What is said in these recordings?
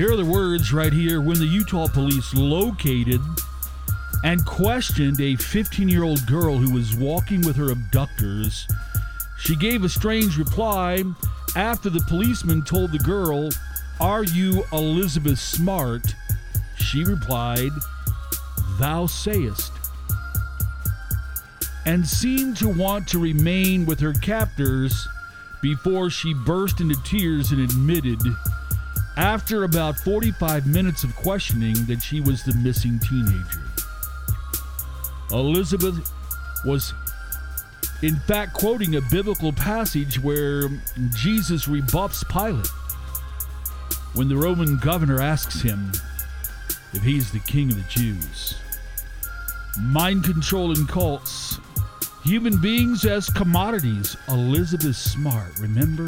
Here are the words right here. When the Utah police located and questioned a 15 year old girl who was walking with her abductors, she gave a strange reply after the policeman told the girl, Are you Elizabeth Smart? She replied, Thou sayest, and seemed to want to remain with her captors before she burst into tears and admitted, after about 45 minutes of questioning, that she was the missing teenager. Elizabeth was, in fact, quoting a biblical passage where Jesus rebuffs Pilate when the Roman governor asks him if he's the king of the Jews. Mind controlling cults, human beings as commodities. Elizabeth Smart, remember?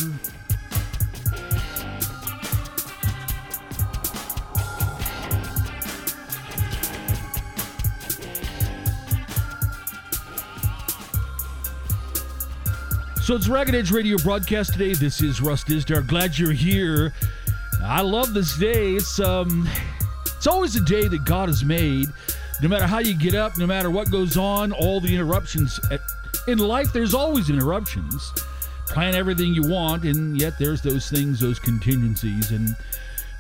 So it's Ragged Edge Radio broadcast today. This is Russ Dizdar. Glad you're here. I love this day. It's um, it's always a day that God has made. No matter how you get up, no matter what goes on, all the interruptions in life. There's always interruptions. Plan everything you want, and yet there's those things, those contingencies, and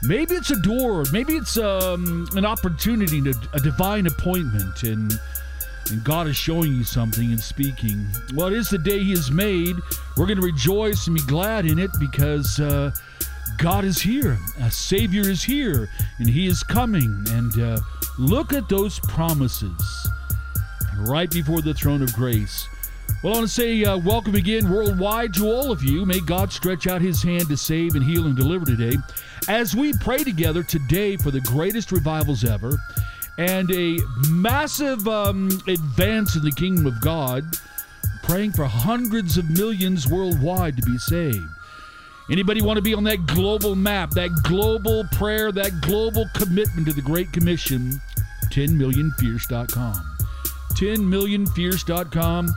maybe it's a door, maybe it's um, an opportunity, to, a divine appointment, and and God is showing you something and speaking. Well, it is the day He has made. We're going to rejoice and be glad in it because uh, God is here. A Savior is here, and He is coming. And uh, look at those promises right before the throne of grace. Well, I want to say uh, welcome again worldwide to all of you. May God stretch out His hand to save and heal and deliver today. As we pray together today for the greatest revivals ever and a massive um, advance in the kingdom of God, praying for hundreds of millions worldwide to be saved. Anybody want to be on that global map, that global prayer, that global commitment to the Great Commission? 10millionfierce.com. 10millionfierce.com.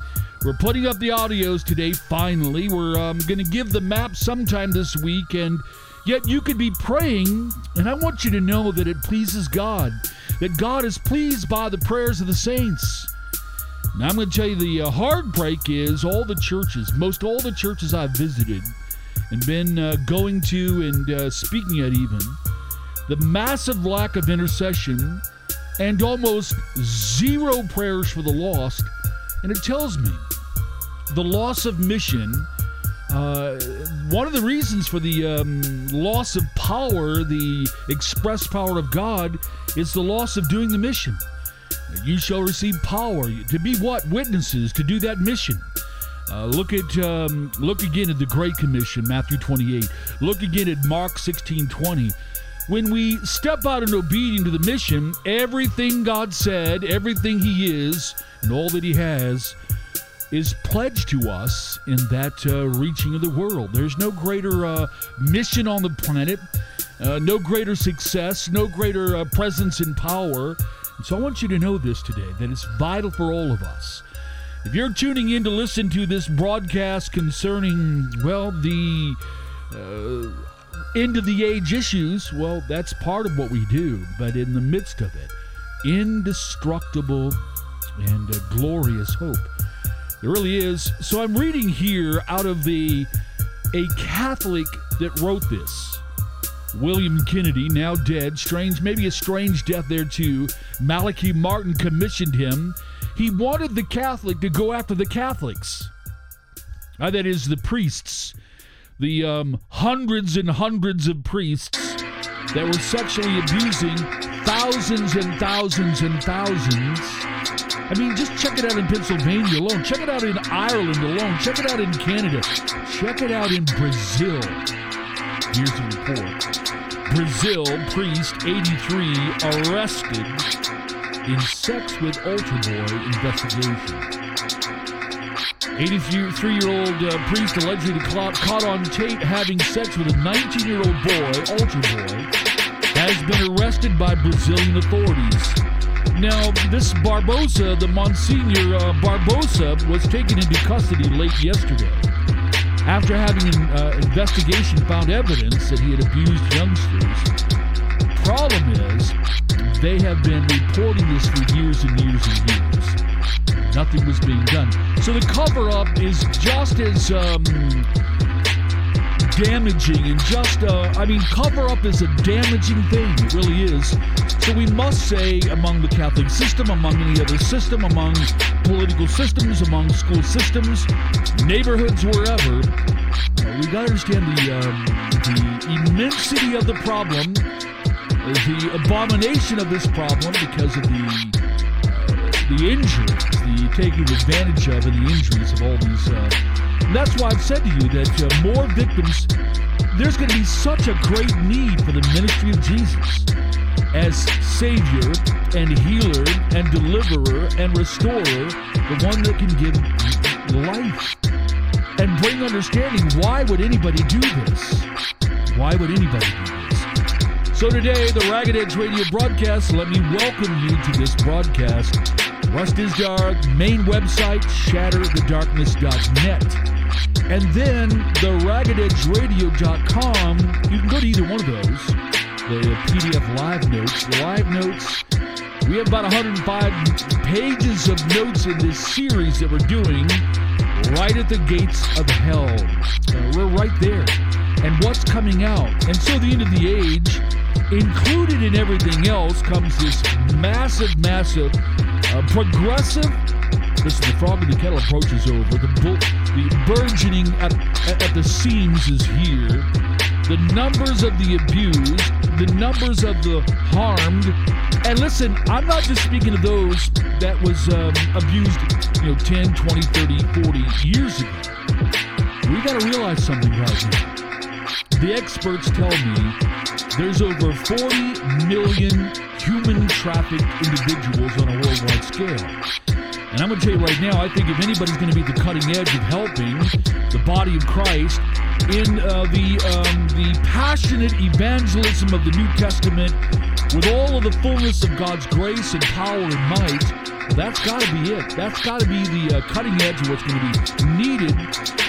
We're putting up the audios today, finally. We're um, going to give the map sometime this week, and yet you could be praying, and I want you to know that it pleases God that God is pleased by the prayers of the saints. Now, I'm going to tell you the uh, hard break is all the churches, most all the churches I've visited and been uh, going to and uh, speaking at even, the massive lack of intercession and almost zero prayers for the lost. And it tells me the loss of mission uh, one of the reasons for the um, loss of power, the express power of God, is the loss of doing the mission. You shall receive power to be what witnesses to do that mission. Uh, look at um, look again at the Great Commission, Matthew 28. Look again at Mark 16, 20. When we step out in obedience to the mission, everything God said, everything He is, and all that He has is pledged to us in that uh, reaching of the world. There's no greater uh, mission on the planet, uh, no greater success, no greater uh, presence and power. And so I want you to know this today that it's vital for all of us. If you're tuning in to listen to this broadcast concerning, well, the uh, end of the age issues, well, that's part of what we do. But in the midst of it, indestructible and uh, glorious hope. It really is. So I'm reading here out of the a Catholic that wrote this. William Kennedy, now dead, strange, maybe a strange death there too. Malachi Martin commissioned him. He wanted the Catholic to go after the Catholics. Uh, that is, the priests, the um, hundreds and hundreds of priests that were sexually abusing thousands and thousands and thousands I mean, just check it out in Pennsylvania alone. Check it out in Ireland alone. Check it out in Canada. Check it out in Brazil. Here's the report Brazil priest 83 arrested in sex with altar boy investigation. 83 year old uh, priest allegedly caught on tape having sex with a 19 year old boy, altar boy, has been arrested by Brazilian authorities. Now, this Barbosa, the Monsignor uh, Barbosa, was taken into custody late yesterday after having an uh, investigation found evidence that he had abused youngsters. Problem is, they have been reporting this for years and years and years. Nothing was being done. So the cover up is just as um, damaging and just, uh, I mean, cover up is a damaging thing. It really is. So we must say, among the Catholic system, among any other system, among political systems, among school systems, neighborhoods, wherever, uh, we got to understand the, um, the immensity of the problem, the abomination of this problem because of the the injuries, the taking advantage of, and the injuries of all these. Uh, that's why I've said to you that uh, more victims. There's going to be such a great need for the ministry of Jesus as Savior and Healer and Deliverer and Restorer, the one that can give life and bring understanding. Why would anybody do this? Why would anybody do this? So today, the Ragged Edge Radio broadcast, let me welcome you to this broadcast. Russ Dizdar, main website, shatterthedarkness.net. And then the raggededgeradio.com, you can go to either one of those. The PDF live notes. The live notes, we have about 105 pages of notes in this series that we're doing right at the gates of hell. We're right there. And what's coming out. And so the end of the age, included in everything else, comes this massive, massive, uh, progressive. Listen, the frog in the kettle approach is over. The, bu- the burgeoning at, at, at the seams is here. The numbers of the abused, the numbers of the harmed. And listen, I'm not just speaking of those that was um, abused, you know, 10, 20, 30, 40 years ago. We got to realize something right now. The experts tell me there's over 40 million human trafficked individuals on a worldwide scale. And I'm going to tell you right now, I think if anybody's going to be the cutting edge of helping the body of Christ in uh, the um, the passionate evangelism of the New Testament, with all of the fullness of God's grace and power and might, that's got to be it. That's got to be the uh, cutting edge of what's going to be needed.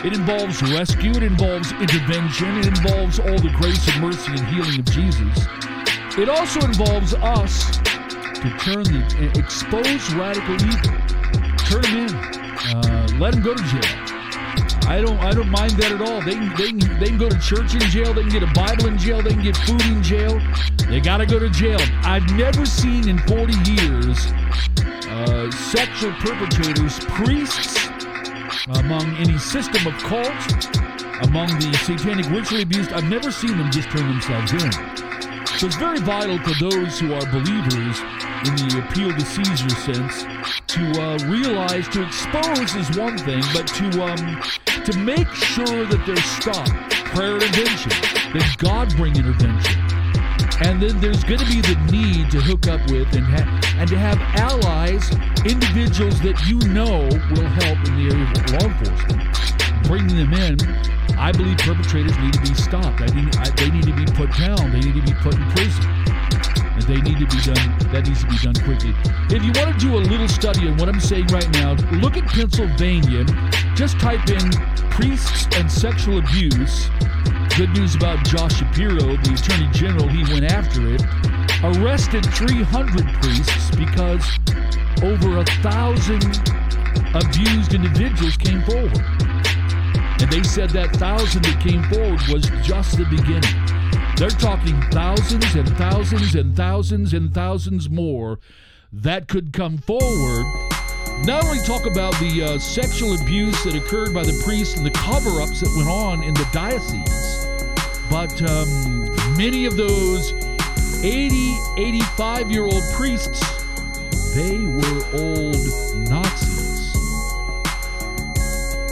It involves rescue. It involves intervention. It involves all the grace and mercy and healing of Jesus. It also involves us to turn the expose radical evil turn them in. Uh, let them go to jail. I don't. I don't mind that at all. They can, they can. They can go to church in jail. They can get a Bible in jail. They can get food in jail. They got to go to jail. I've never seen in 40 years uh, sexual perpetrators, priests, among any system of cult, among the satanic ritually abused. I've never seen them just turn themselves in. So it's very vital for those who are believers in the appeal to Caesar sense to uh, realize to expose is one thing, but to um, to make sure that there's stop prayer intervention, that God bring intervention, and then there's going to be the need to hook up with and ha- and to have allies, individuals that you know will help in the area of law enforcement, bringing them in. I believe perpetrators need to be stopped. I need, I, they need to be put down. They need to be put in prison and they need to be done that needs to be done quickly. If you want to do a little study on what i'm saying right now look at pennsylvania. Just type in priests and sexual abuse. Good news about josh shapiro the attorney general he went after it. Arrested 300 priests because over a thousand abused individuals came forward. And they said that thousand that came forward was just the beginning they're talking thousands and thousands and thousands and thousands more that could come forward. Not only talk about the uh, sexual abuse that occurred by the priests and the cover ups that went on in the diocese, but um, many of those 80, 85 year old priests, they were old Nazis.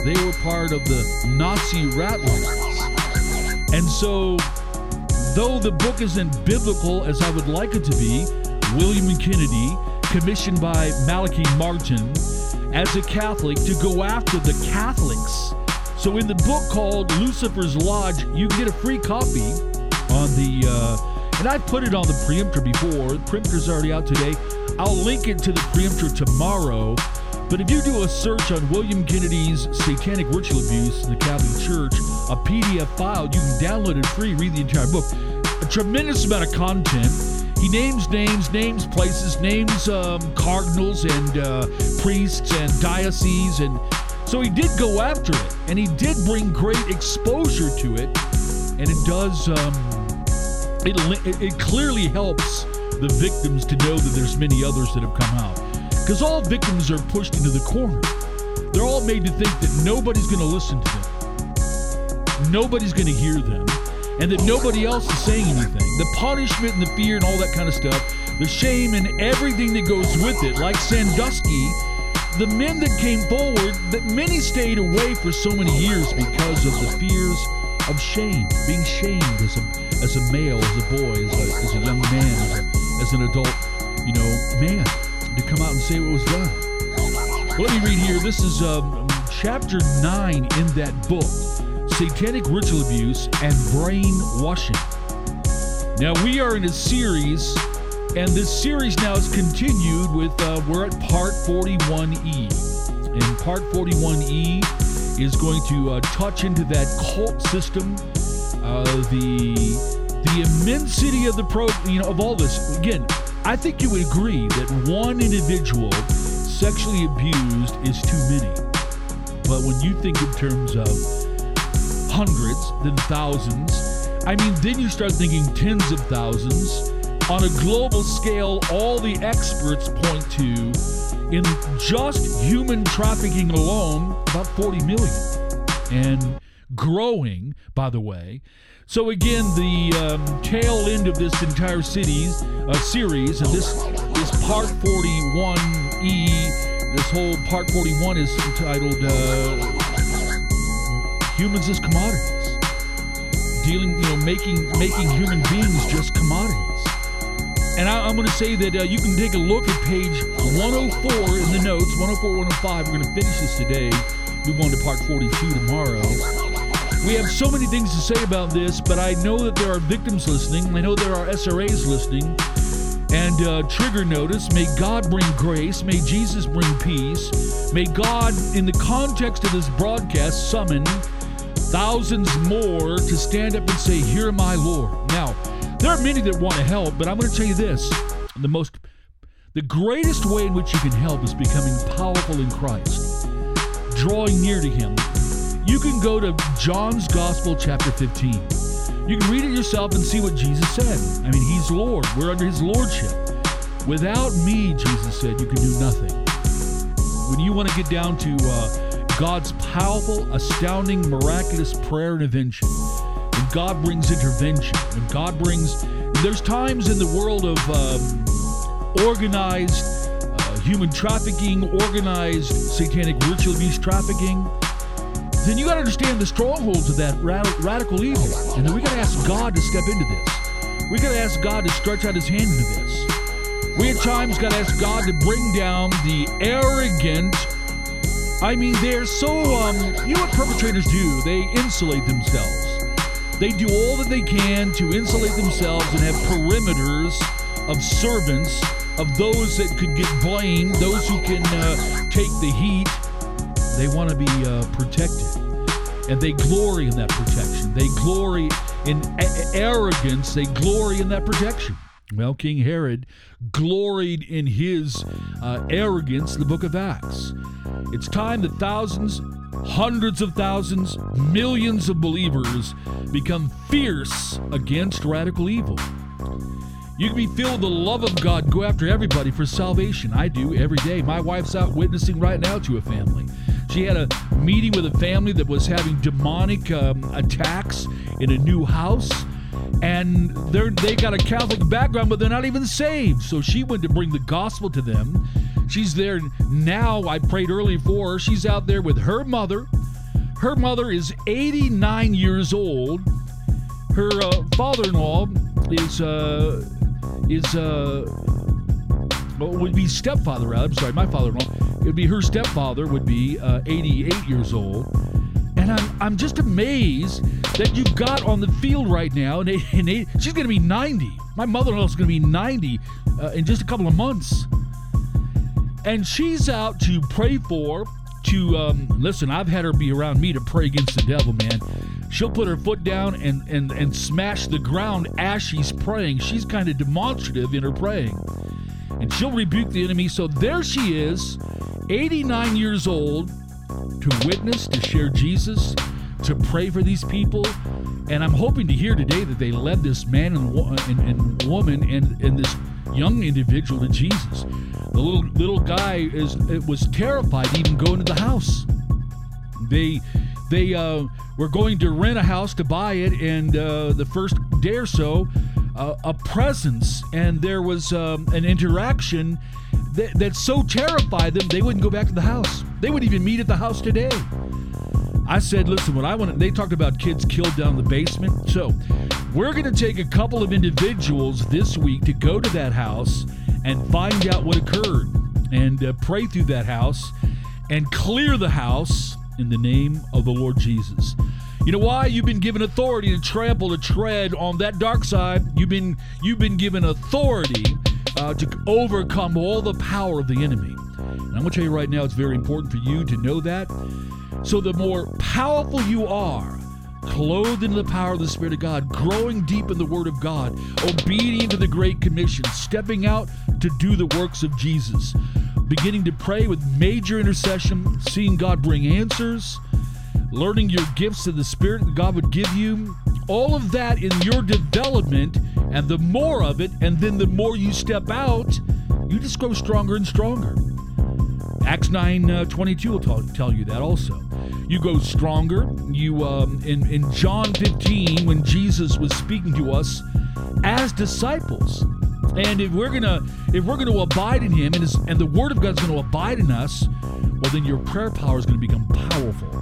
They were part of the Nazi rat race. And so Though the book isn't biblical as I would like it to be, William and Kennedy, commissioned by Malachi Martin, as a Catholic to go after the Catholics. So in the book called Lucifer's Lodge, you can get a free copy on the, uh, and I put it on the preemptor before. The preemptor's already out today. I'll link it to the preemptor tomorrow. But if you do a search on William Kennedy's satanic ritual abuse in the Catholic Church, a PDF file, you can download it free, read the entire book. A tremendous amount of content. he names names, names places, names um, cardinals and uh, priests and dioceses, and so he did go after it, and he did bring great exposure to it, and it does. Um, it, it, it clearly helps the victims to know that there's many others that have come out, because all victims are pushed into the corner. They're all made to think that nobody's going to listen to them, nobody's going to hear them and that nobody else is saying anything. The punishment and the fear and all that kind of stuff, the shame and everything that goes with it, like Sandusky, the men that came forward, that many stayed away for so many years because of the fears of shame, being shamed as a as a male, as a boy, as a, as a young man, as, a, as an adult, you know, man, to come out and say what was done. Well, let me read here. This is um, chapter 9 in that book satanic ritual abuse, and brainwashing. Now, we are in a series, and this series now is continued with, uh, we're at part 41E. And part 41E is going to uh, touch into that cult system, uh, the the immensity of the pro, you know, of all this. Again, I think you would agree that one individual sexually abused is too many. But when you think in terms of hundreds, then thousands. I mean, then you start thinking tens of thousands. On a global scale, all the experts point to, in just human trafficking alone, about 40 million. And growing, by the way. So again, the um, tail end of this entire city's uh, series, and this this part 41e, this whole part 41 is entitled uh, humans as commodities. Dealing, you know, making making human beings just commodities. And I, am going to say that uh, you can take a look at page 104 in the notes, 104, 105. We're going to finish this today. Move on to part 42 tomorrow. We have so many things to say about this, but I know that there are victims listening. I know there are SRAs listening. And uh, trigger notice may God bring grace, may Jesus bring peace, may God, in the context of this broadcast, summon thousands more to stand up and say, Hear my Lord. Now, there are many that want to help, but I'm going to tell you this the most the greatest way in which you can help is becoming powerful in Christ, drawing near to Him. You can go to John's Gospel, chapter 15. You can read it yourself and see what Jesus said. I mean, He's Lord, we're under His Lordship. Without me, Jesus said, you can do nothing. When you want to get down to uh, God's powerful, astounding, miraculous prayer intervention. When God brings intervention, when God brings, there's times in the world of um, organized uh, human trafficking, organized satanic ritual abuse trafficking, then you got to understand the strongholds of that radical evil. And then we got to ask God to step into this. We got to ask God to stretch out his hand into this. We at times got to ask God to bring down the arrogant, I mean, they're so, um, you know what perpetrators do? They insulate themselves. They do all that they can to insulate themselves and have perimeters of servants, of those that could get blamed, those who can uh, take the heat. They want to be uh, protected. And they glory in that protection. They glory in a- arrogance. They glory in that protection. Well, King Herod gloried in his uh, arrogance, the book of Acts. It's time that thousands, hundreds of thousands, millions of believers become fierce against radical evil. You can be filled with the love of God, go after everybody for salvation. I do every day. My wife's out witnessing right now to a family. She had a meeting with a family that was having demonic um, attacks in a new house and they're they got a Catholic background, but they're not even saved. So she went to bring the gospel to them. She's there now. I prayed early for her. She's out there with her mother. Her mother is 89 years old. Her uh, father-in-law is uh, is uh, would be stepfather. I'm sorry, my father-in-law. It would be her stepfather. Would be uh, 88 years old and I'm, I'm just amazed that you've got on the field right now, and, and she's going to be 90. My mother in law is going to be 90 uh, in just a couple of months. And she's out to pray for, to, um, listen, I've had her be around me to pray against the devil, man. she'll put her foot down and and and smash the ground as she's praying. She's kind of demonstrative in her praying. And she'll rebuke the enemy. So there she is, 89 years old, to witness, to share Jesus, to pray for these people. And I'm hoping to hear today that they led this man and, and, and woman and, and this young individual to Jesus. The little little guy is it was terrified to even go into the house. They they uh, were going to rent a house to buy it, and uh, the first day or so, uh, a presence and there was um, an interaction that, that so terrified them they wouldn't go back to the house. They wouldn't even meet at the house today. I said, listen, what I want they talked about kids killed down the basement. So we're going to take a couple of individuals this week to go to that house and find out what occurred and uh, pray through that house and clear the house in the name of the Lord Jesus. You know why? You've been given authority to trample, to tread on that dark side. You've been you've been given authority uh, to overcome all the power of the enemy. And I'm going to tell you right now, it's very important for you to know that. So the more powerful you are, clothed in the power of the Spirit of God, growing deep in the Word of God, obedient to the Great Commission, stepping out to do the works of Jesus, beginning to pray with major intercession, seeing God bring answers, learning your gifts of the Spirit that God would give you, all of that in your development, and the more of it, and then the more you step out, you just grow stronger and stronger. Acts 9 uh, 22 will tell, tell you that also. You go stronger. You um, in, in John 15, when Jesus was speaking to us as disciples, and if we're gonna if we're gonna abide in Him, and his, and the Word of God's gonna abide in us, well then your prayer power is gonna become powerful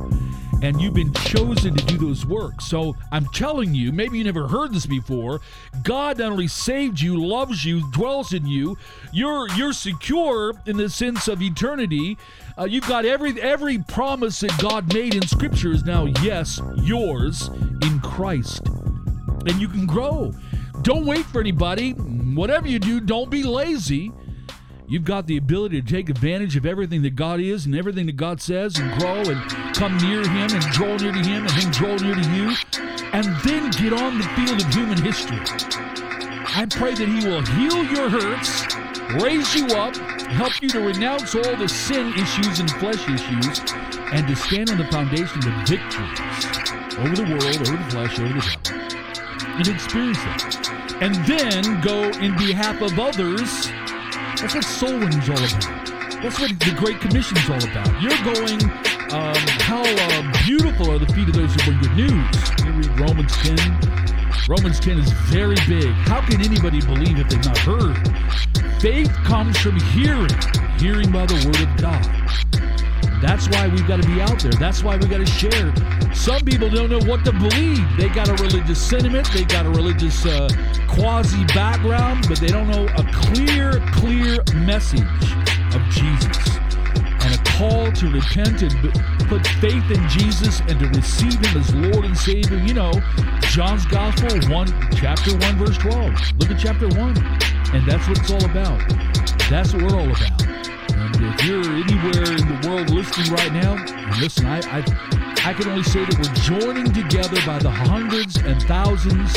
and you've been chosen to do those works. So I'm telling you, maybe you never heard this before. God not only saved you, loves you, dwells in you. You're you're secure in the sense of eternity. Uh, you've got every every promise that God made in Scripture is now yes yours in Christ, and you can grow. Don't wait for anybody. Whatever you do, don't be lazy. You've got the ability to take advantage of everything that God is and everything that God says and grow and come near Him and draw near to Him and Him draw near to you, and then get on the field of human history. I pray that He will heal your hurts, raise you up, help you to renounce all the sin issues and flesh issues, and to stand on the foundation of victories over the world, over the flesh, over the devil, and experience it. And then go in behalf of others that's what soul winning's all about. That's what the Great Commission is all about. You're going, um, how uh, beautiful are the feet of those who bring good news. You read Romans 10. Romans 10 is very big. How can anybody believe if they've not heard? Faith comes from hearing, hearing by the word of God. That's why we've got to be out there. That's why we've got to share. Some people don't know what to believe. They got a religious sentiment, they got a religious uh, quasi background, but they don't know a clear, clear message of Jesus and a call to repent and put faith in Jesus and to receive Him as Lord and Savior. You know, John's Gospel, one chapter one, verse twelve. Look at chapter one, and that's what it's all about. That's what we're all about. And if you're anywhere in the world listening right now, and listen, I, I, I can only say that we're joining together by the hundreds and thousands,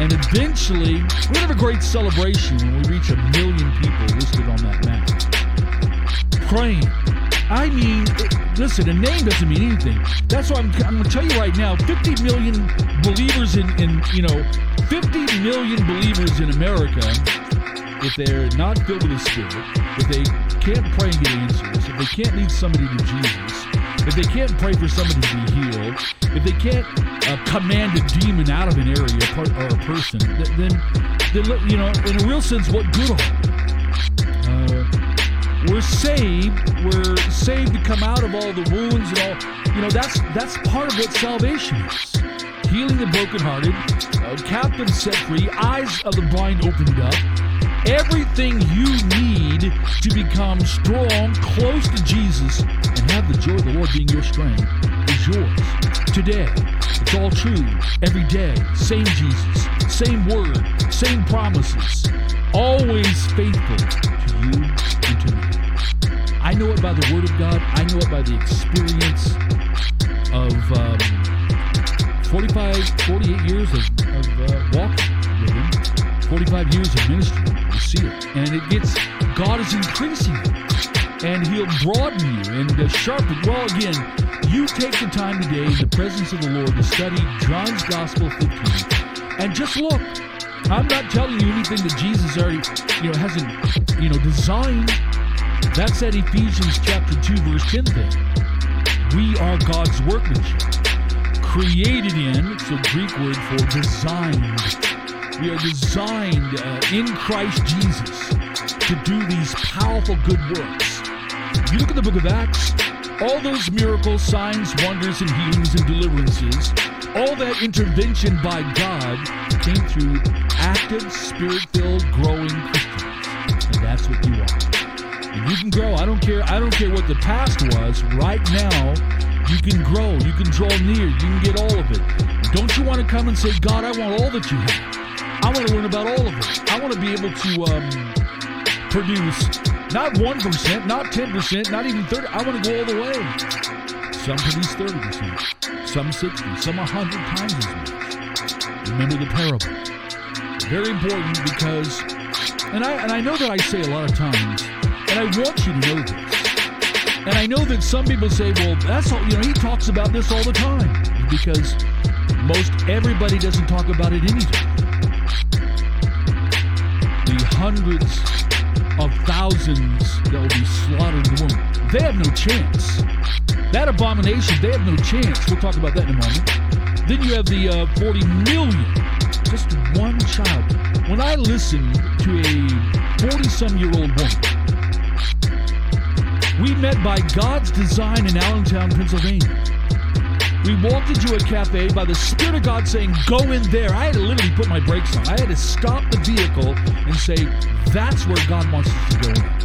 and eventually we're gonna have a great celebration when we reach a million people listed on that map. Praying. I mean, listen, a name doesn't mean anything. That's why I'm, I'm going to tell you right now 50 million believers in, in, you know, 50 million believers in America, if they're not filled with the Spirit, if they can't pray and get answers, if they can't lead somebody to Jesus, if they can't pray for somebody to be healed, if they can't uh, command a demon out of an area or a person, then, then, you know, in a real sense, what good are? Uh, we're saved. We're saved to come out of all the wounds and all. You know, that's that's part of what salvation is. Healing the brokenhearted, uh, captives set free, eyes of the blind opened up, everything you need to become strong, close to Jesus, and have the joy of the Lord being your strength is yours. Today, it's all true. Every day, same Jesus, same word, same promises, always faithful to you and to me. I know it by the word of God. I know it by the experience of um, 45, 48 years of, of uh, with 45 years of ministry. And it gets, God is increasing. And He'll broaden you and uh, sharpen. Well, again, you take the time today in the presence of the Lord to study John's Gospel 15 and just look. I'm not telling you anything that Jesus already, you know, hasn't, you know, designed. That's that Ephesians chapter 2, verse 10 thing. We are God's workmanship, created in, it's a Greek word for designed. We are designed uh, in Christ Jesus to do these powerful good works. You look at the book of Acts, all those miracles, signs, wonders, and healings and deliverances, all that intervention by God came through active, spirit filled, growing Christians. And that's what you are. And you can grow. I don't care. I don't care what the past was. Right now, you can grow. You can draw near. You can get all of it. Don't you want to come and say, God, I want all that you have. Want to learn about all of it. I want to be able to um, produce not 1%, not 10%, not even 30 I want to go all the way. Some produce 30%, some 60, some 100 times as much. Remember the parable. Very important because, and I, and I know that I say a lot of times, and I want you to know this. And I know that some people say, well, that's all, you know, he talks about this all the time because most everybody doesn't talk about it anytime. Hundreds of thousands that will be slaughtered in the womb, they have no chance. That abomination, they have no chance. We'll talk about that in a moment. Then you have the uh, 40 million, just one child. When I listen to a 40 some year old woman, we met by God's design in Allentown, Pennsylvania. We walked into a cafe by the Spirit of God saying, Go in there. I had to literally put my brakes on. I had to stop the vehicle and say, That's where God wants us to go in.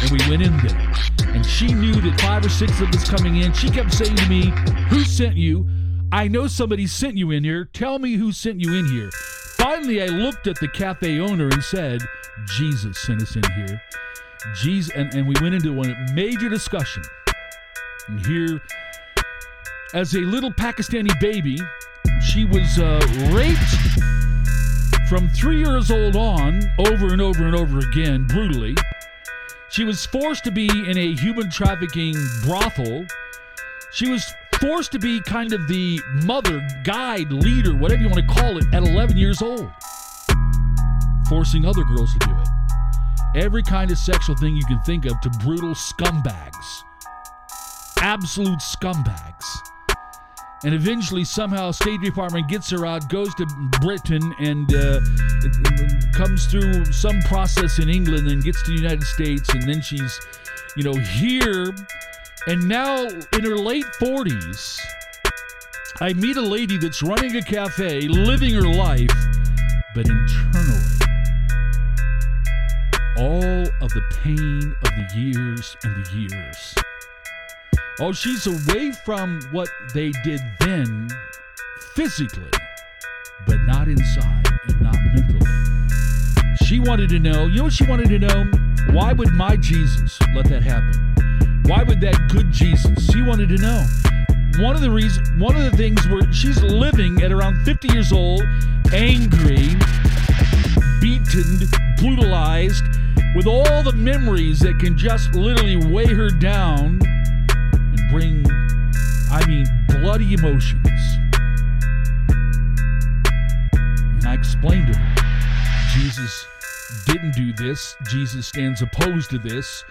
And we went in there. And she knew that five or six of us coming in, she kept saying to me, Who sent you? I know somebody sent you in here. Tell me who sent you in here. Finally, I looked at the cafe owner and said, Jesus sent us in here. Jesus, and, and we went into a major discussion. And here, as a little Pakistani baby, she was uh, raped from three years old on, over and over and over again, brutally. She was forced to be in a human trafficking brothel. She was forced to be kind of the mother, guide, leader, whatever you want to call it, at 11 years old, forcing other girls to do it. Every kind of sexual thing you can think of to brutal scumbags. Absolute scumbags. And eventually, somehow, State Department gets her out, goes to Britain, and uh, comes through some process in England, and gets to the United States, and then she's, you know, here. And now, in her late 40s, I meet a lady that's running a cafe, living her life, but internally, all of the pain of the years and the years. Oh, she's away from what they did then physically, but not inside and not mentally. She wanted to know, you know what she wanted to know? Why would my Jesus let that happen? Why would that good Jesus? She wanted to know. One of the reasons, one of the things where she's living at around 50 years old, angry, beaten, brutalized, with all the memories that can just literally weigh her down bring, I mean, bloody emotions. And I explained to her Jesus didn't do this, Jesus stands opposed to this.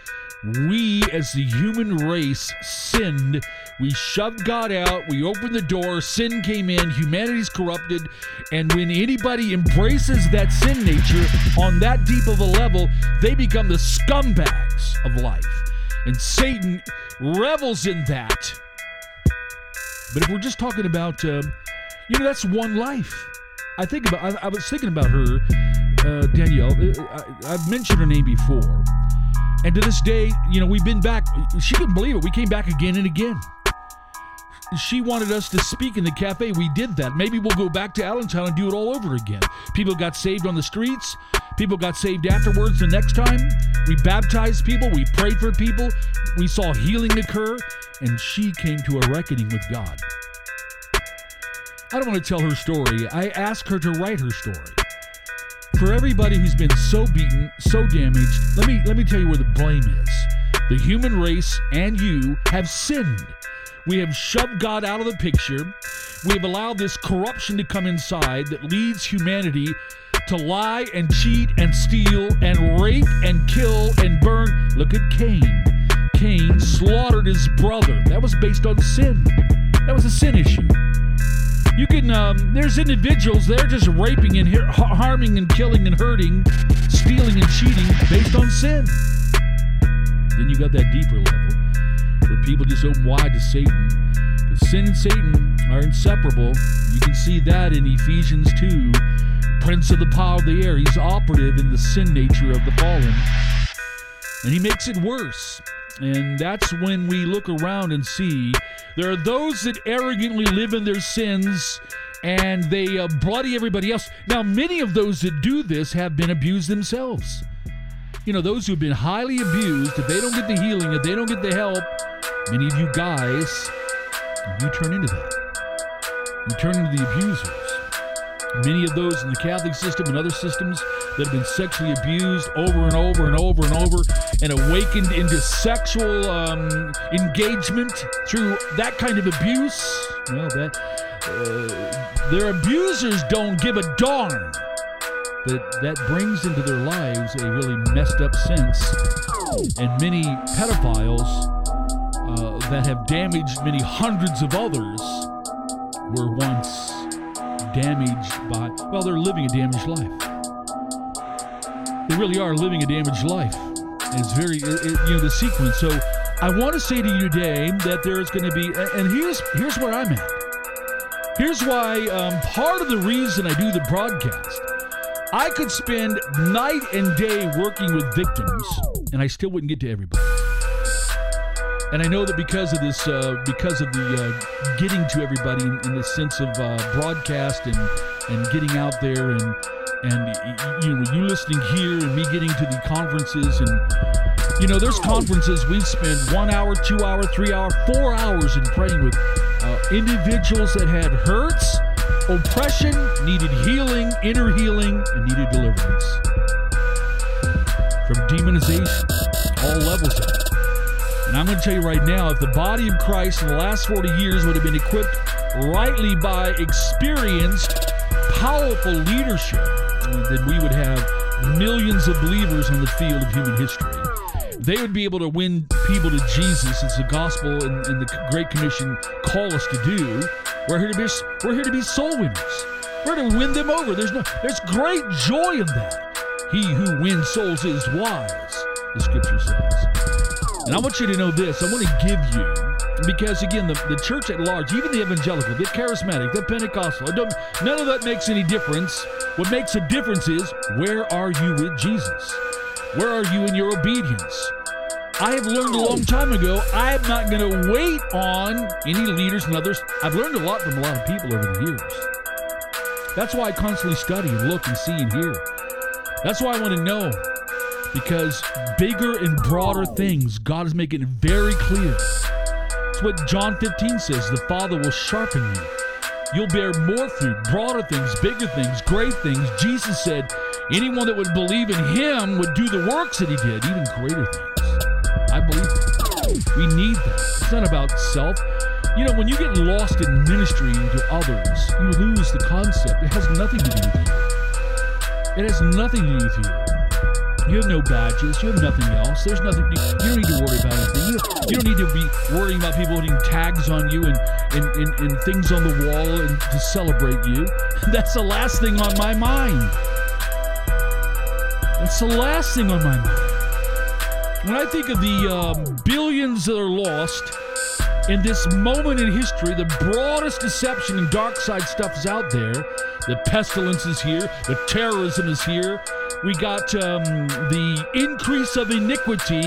We, as the human race, sinned. We shoved God out. We opened the door. Sin came in. Humanity's corrupted. And when anybody embraces that sin nature on that deep of a level, they become the scumbags of life. And Satan revels in that. But if we're just talking about, uh, you know, that's one life. I think about. I, I was thinking about her, uh, Danielle. Uh, I, I've mentioned her name before, and to this day, you know, we've been back. She couldn't believe it. We came back again and again she wanted us to speak in the cafe. We did that. Maybe we'll go back to Allentown and do it all over again. People got saved on the streets. People got saved afterwards the next time. We baptized people. We prayed for people. We saw healing occur. And she came to a reckoning with God. I don't want to tell her story. I ask her to write her story. For everybody who's been so beaten, so damaged, let me let me tell you where the blame is. The human race and you have sinned. We have shoved God out of the picture. We have allowed this corruption to come inside that leads humanity to lie and cheat and steal and rape and kill and burn. Look at Cain. Cain slaughtered his brother. That was based on sin. That was a sin issue. You can, um, there's individuals, they're just raping and harming and killing and hurting, stealing and cheating based on sin. Then you got that deeper level where people just open wide to Satan. Because sin and Satan are inseparable. You can see that in Ephesians 2. Prince of the power of the air, he's operative in the sin nature of the fallen. And he makes it worse. And that's when we look around and see there are those that arrogantly live in their sins and they uh, bloody everybody else. Now, many of those that do this have been abused themselves. You know, those who've been highly abused, if they don't get the healing, if they don't get the help, many of you guys, you turn into that. You turn into the abusers. Many of those in the Catholic system and other systems that have been sexually abused over and over and over and over and awakened into sexual um, engagement through that kind of abuse, well, that uh, their abusers don't give a darn. But that brings into their lives a really messed up sense. And many pedophiles uh, that have damaged many hundreds of others were once damaged by, well, they're living a damaged life. They really are living a damaged life. it's very, it, it, you know, the sequence. So I want to say to you today that there's going to be, and here's here's where I'm at. Here's why um, part of the reason I do the broadcast. I could spend night and day working with victims, and I still wouldn't get to everybody. And I know that because of this, uh, because of the uh, getting to everybody in, in the sense of uh, broadcast and and getting out there and and you know you listening here and me getting to the conferences and you know there's conferences we spend one hour, two hour, three hour, four hours in praying with uh, individuals that had hurts, oppression, needed healing, inner healing, and needed deliverance from demonization, all levels of it. And I'm going to tell you right now if the body of Christ in the last 40 years would have been equipped rightly by experienced, powerful leadership, then we would have millions of believers on the field of human history. They would be able to win people to Jesus as the gospel and, and the Great Commission call us to do. We're here to be we're here to be soul winners. We're to win them over. There's no there's great joy in that. He who wins souls is wise, the scripture says. And I want you to know this. I want to give you, because again, the, the church at large, even the evangelical, the charismatic, the Pentecostal, none of that makes any difference. What makes a difference is where are you with Jesus? Where are you in your obedience? I have learned a long oh. time ago, I am not going to wait on any leaders and others. I've learned a lot from a lot of people over the years. That's why I constantly study and look and see and hear. That's why I want to know because bigger and broader things, God is making very clear. It's what John 15 says the Father will sharpen you. You'll bear more fruit, broader things, bigger things, great things. Jesus said, anyone that would believe in him would do the works that he did, even greater things. I believe that. We need that. It's not about self. You know, when you get lost in ministry to others, you lose the concept. It has nothing to do with you. It has nothing to do with you. You have no badges. You have nothing else. There's nothing. You, don't need to worry about anything. You don't, you don't need to be worrying about people putting tags on you and, and, and, and things on the wall and to celebrate you. That's the last thing on my mind. That's the last thing on my mind. When I think of the um, billions that are lost in this moment in history, the broadest deception and dark side stuff is out there. The pestilence is here. The terrorism is here. We got um, the increase of iniquity,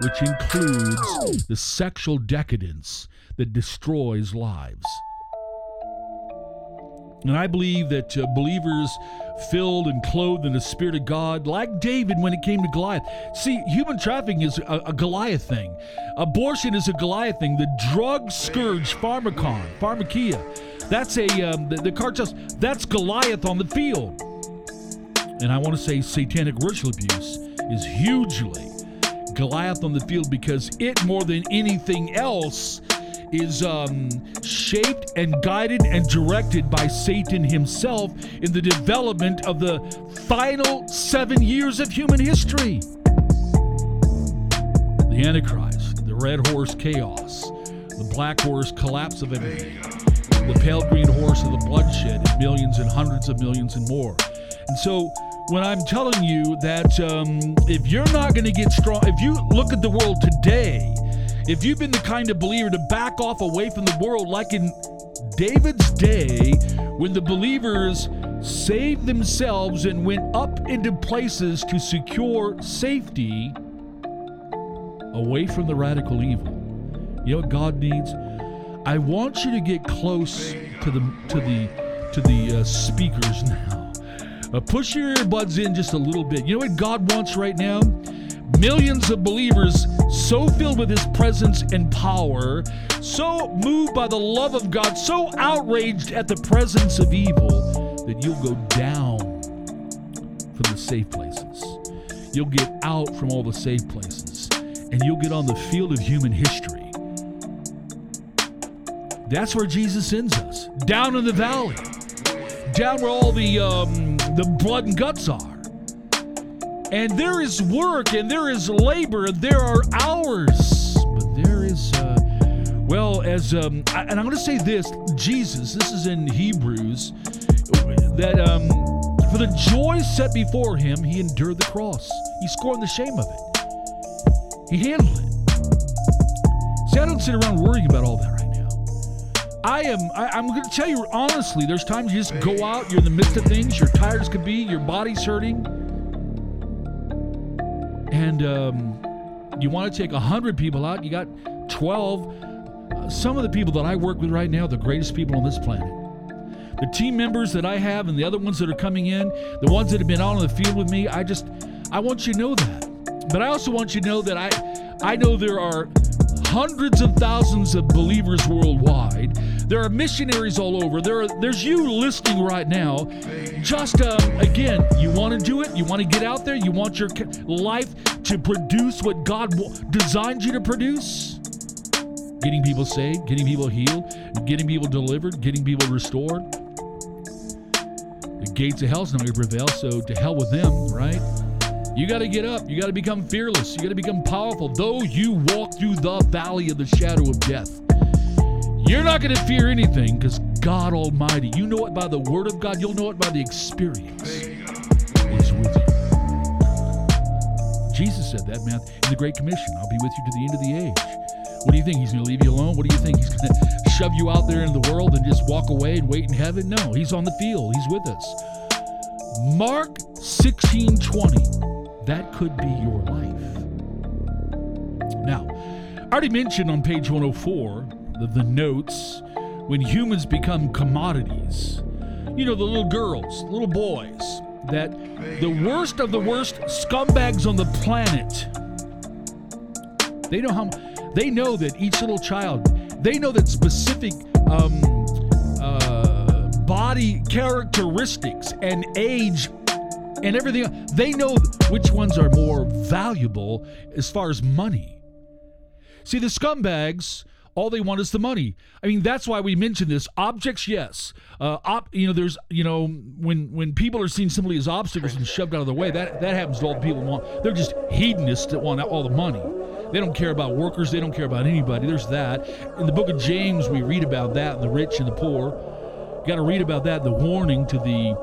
which includes the sexual decadence that destroys lives. And I believe that uh, believers filled and clothed in the Spirit of God, like David when it came to Goliath. See, human trafficking is a, a Goliath thing, abortion is a Goliath thing, the drug scourge, pharmacon, pharmakia That's a um, the, the cartels. That's Goliath on the field. And I want to say satanic ritual abuse is hugely Goliath on the field because it more than anything else is um, shaped and guided and directed by Satan himself in the development of the final seven years of human history. The Antichrist, the red horse chaos, the black horse collapse of everything, the pale green horse of the bloodshed, millions and hundreds of millions and more. And so, when I'm telling you that um, if you're not going to get strong, if you look at the world today, if you've been the kind of believer to back off away from the world, like in David's day, when the believers saved themselves and went up into places to secure safety away from the radical evil, you know what God needs? I want you to get close to the to the to the uh, speakers now. Uh, push your earbuds in just a little bit. You know what God wants right now? Millions of believers so filled with His presence and power, so moved by the love of God, so outraged at the presence of evil that you'll go down from the safe places. You'll get out from all the safe places and you'll get on the field of human history. That's where Jesus sends us, down in the valley, down where all the um, the blood and guts are. And there is work and there is labor and there are hours. But there is, uh, well, as, um, and I'm going to say this Jesus, this is in Hebrews, that um, for the joy set before him, he endured the cross. He scorned the shame of it, he handled it. See, I don't sit around worrying about all that. I am, I, am going to tell you honestly, there's times you just go out, you're in the midst of things, you're tired as could be, your body's hurting and um, you want to take 100 people out, you got 12. Uh, some of the people that I work with right now, the greatest people on this planet. The team members that I have and the other ones that are coming in, the ones that have been out on the field with me, I just, I want you to know that. But I also want you to know that I, I know there are hundreds of thousands of believers worldwide. There are missionaries all over. There are, there's you listening right now. Just um, again, you want to do it. You want to get out there. You want your life to produce what God designed you to produce. Getting people saved, getting people healed, getting people delivered, getting people restored. The gates of hell's not going to prevail, so to hell with them, right? You got to get up. You got to become fearless. You got to become powerful. Though you walk through the valley of the shadow of death, you're not going to fear anything because God Almighty, you know it by the Word of God, you'll know it by the experience, with you. Jesus said that, man, in the Great Commission I'll be with you to the end of the age. What do you think? He's going to leave you alone? What do you think? He's going to shove you out there into the world and just walk away and wait in heaven? No, he's on the field. He's with us. Mark 16 20 that could be your life. Now, I already mentioned on page 104 the, the notes when humans become commodities. You know, the little girls, little boys, that the worst of the worst scumbags on the planet. They know how they know that each little child, they know that specific um, uh, body characteristics and age and everything. They know which ones are more valuable as far as money. See, the scumbags, all they want is the money. I mean, that's why we mention this. Objects, yes. Uh, op, you know, there's, you know, when when people are seen simply as obstacles and shoved out of the way, that that happens to all the people want. They're just hedonists that want all the money. They don't care about workers. They don't care about anybody. There's that. In the book of James, we read about that, the rich and the poor. You got to read about that. The warning to the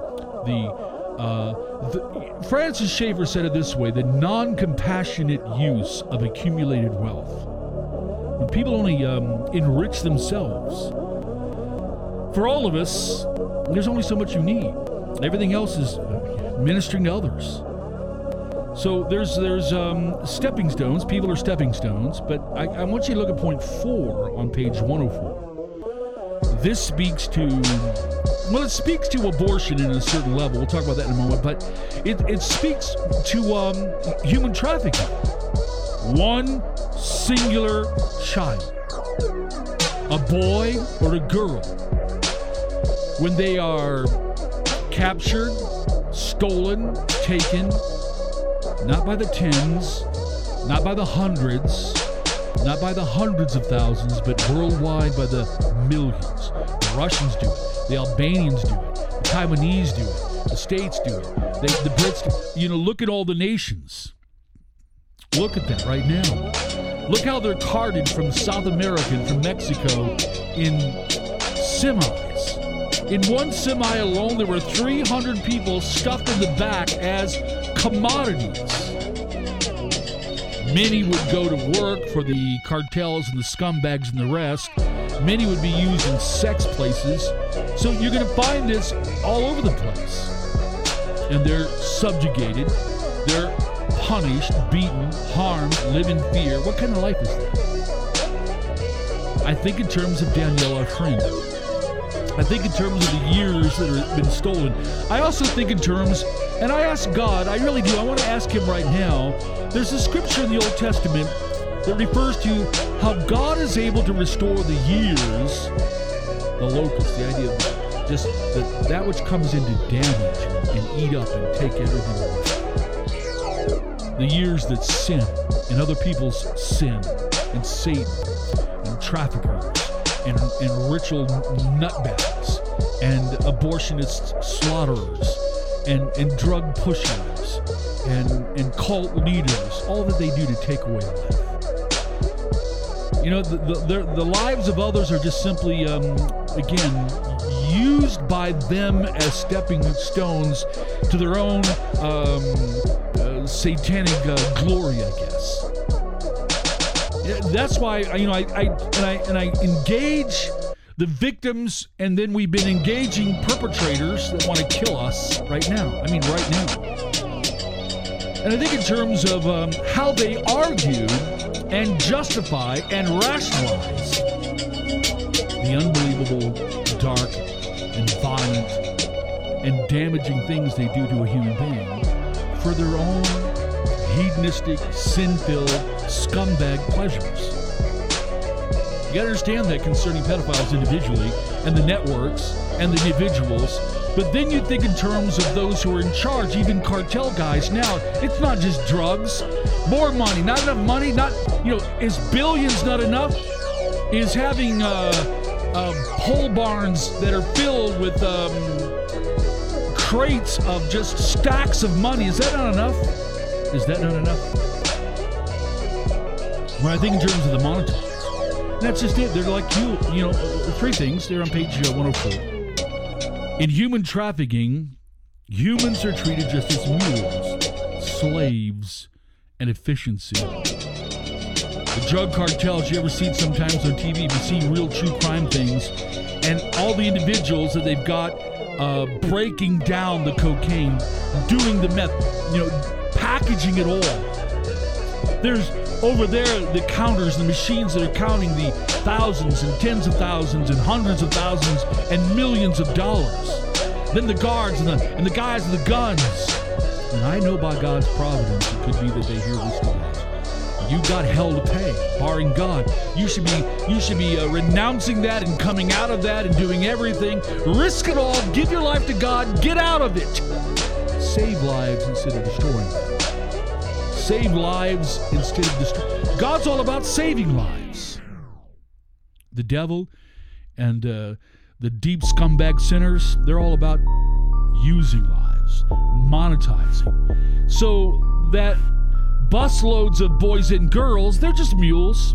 the uh, the, Francis Schaeffer said it this way the non compassionate use of accumulated wealth. When people only um, enrich themselves. For all of us, there's only so much you need. Everything else is ministering to others. So there's there's um, stepping stones. People are stepping stones. But I, I want you to look at point four on page 104. This speaks to well, it speaks to abortion in a certain level. We'll talk about that in a moment. But it, it speaks to um, human trafficking. One singular child, a boy or a girl, when they are captured, stolen, taken, not by the tens, not by the hundreds, not by the hundreds of thousands, but worldwide by the millions. The Russians do it, the Albanians do it, the Taiwanese do it, the States do it, they, the Brits, you know, look at all the nations. Look at that right now. Look how they're carted from South America and from Mexico in semis. In one semi alone, there were 300 people stuffed in the back as commodities. Many would go to work for the cartels and the scumbags and the rest. Many would be used in sex places. So you're going to find this all over the place. And they're subjugated. They're punished, beaten, harmed, live in fear. What kind of life is that? I think in terms of Danielle Afrin. I think in terms of the years that have been stolen. I also think in terms, and I ask God, I really do, I want to ask Him right now. There's a scripture in the Old Testament that refers to how God is able to restore the years, the locust, the idea of just the, that which comes into damage and eat up and take everything away. The years that sin and other people's sin and Satan and traffickers and, and ritual nutbags and abortionist slaughterers and, and drug pushers and, and cult leaders, all that they do to take away life. You know, the, the, the lives of others are just simply, um, again, used by them as stepping stones to their own um, uh, satanic uh, glory, I guess. That's why you know I, I and I and I engage the victims, and then we've been engaging perpetrators that want to kill us right now. I mean, right now. And I think in terms of um, how they argue and justify and rationalize the unbelievable, dark, and violent and damaging things they do to a human being for their own hedonistic, sin filled, scumbag pleasures. You understand that concerning pedophiles individually and the networks and the individuals. But then you think in terms of those who are in charge, even cartel guys. Now, it's not just drugs, more money, not enough money, not, you know, is billions not enough? Is having uh, uh, pole barns that are filled with um, crates of just stacks of money, is that not enough? Is that not enough? When I think in terms of the monetized, that's just it. They're like you, you know, three things. They're on page uh, 104. In human trafficking, humans are treated just as mules, slaves, and efficiency. The drug cartels, you ever see sometimes on TV, you see real true crime things, and all the individuals that they've got uh, breaking down the cocaine, doing the meth, you know, packaging it all. There's over there the counters, the machines that are counting the thousands and tens of thousands and hundreds of thousands and millions of dollars. Then the guards and the, and the guys with the guns. And I know by God's providence it could be that they hear this today. You got hell to pay, barring God. You should be you should be uh, renouncing that and coming out of that and doing everything. Risk it all. Give your life to God. Get out of it. Save lives instead of destroying them save lives instead of destroy. God's all about saving lives. The devil and uh, the deep scumbag sinners, they're all about using lives, monetizing. So that busloads of boys and girls, they're just mules.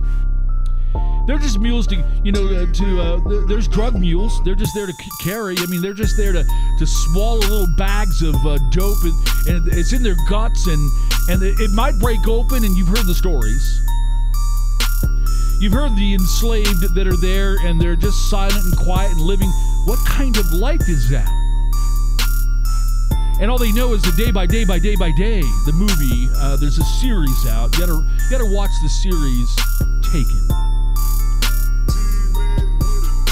They're just mules to, you know, uh, to, uh, there's drug mules. They're just there to carry. I mean, they're just there to, to swallow little bags of uh, dope and, and it's in their guts and, and it might break open and you've heard the stories. You've heard the enslaved that are there and they're just silent and quiet and living. What kind of life is that? And all they know is the day by day by day by day. The movie, uh, there's a series out. You gotta, you gotta watch the series Taken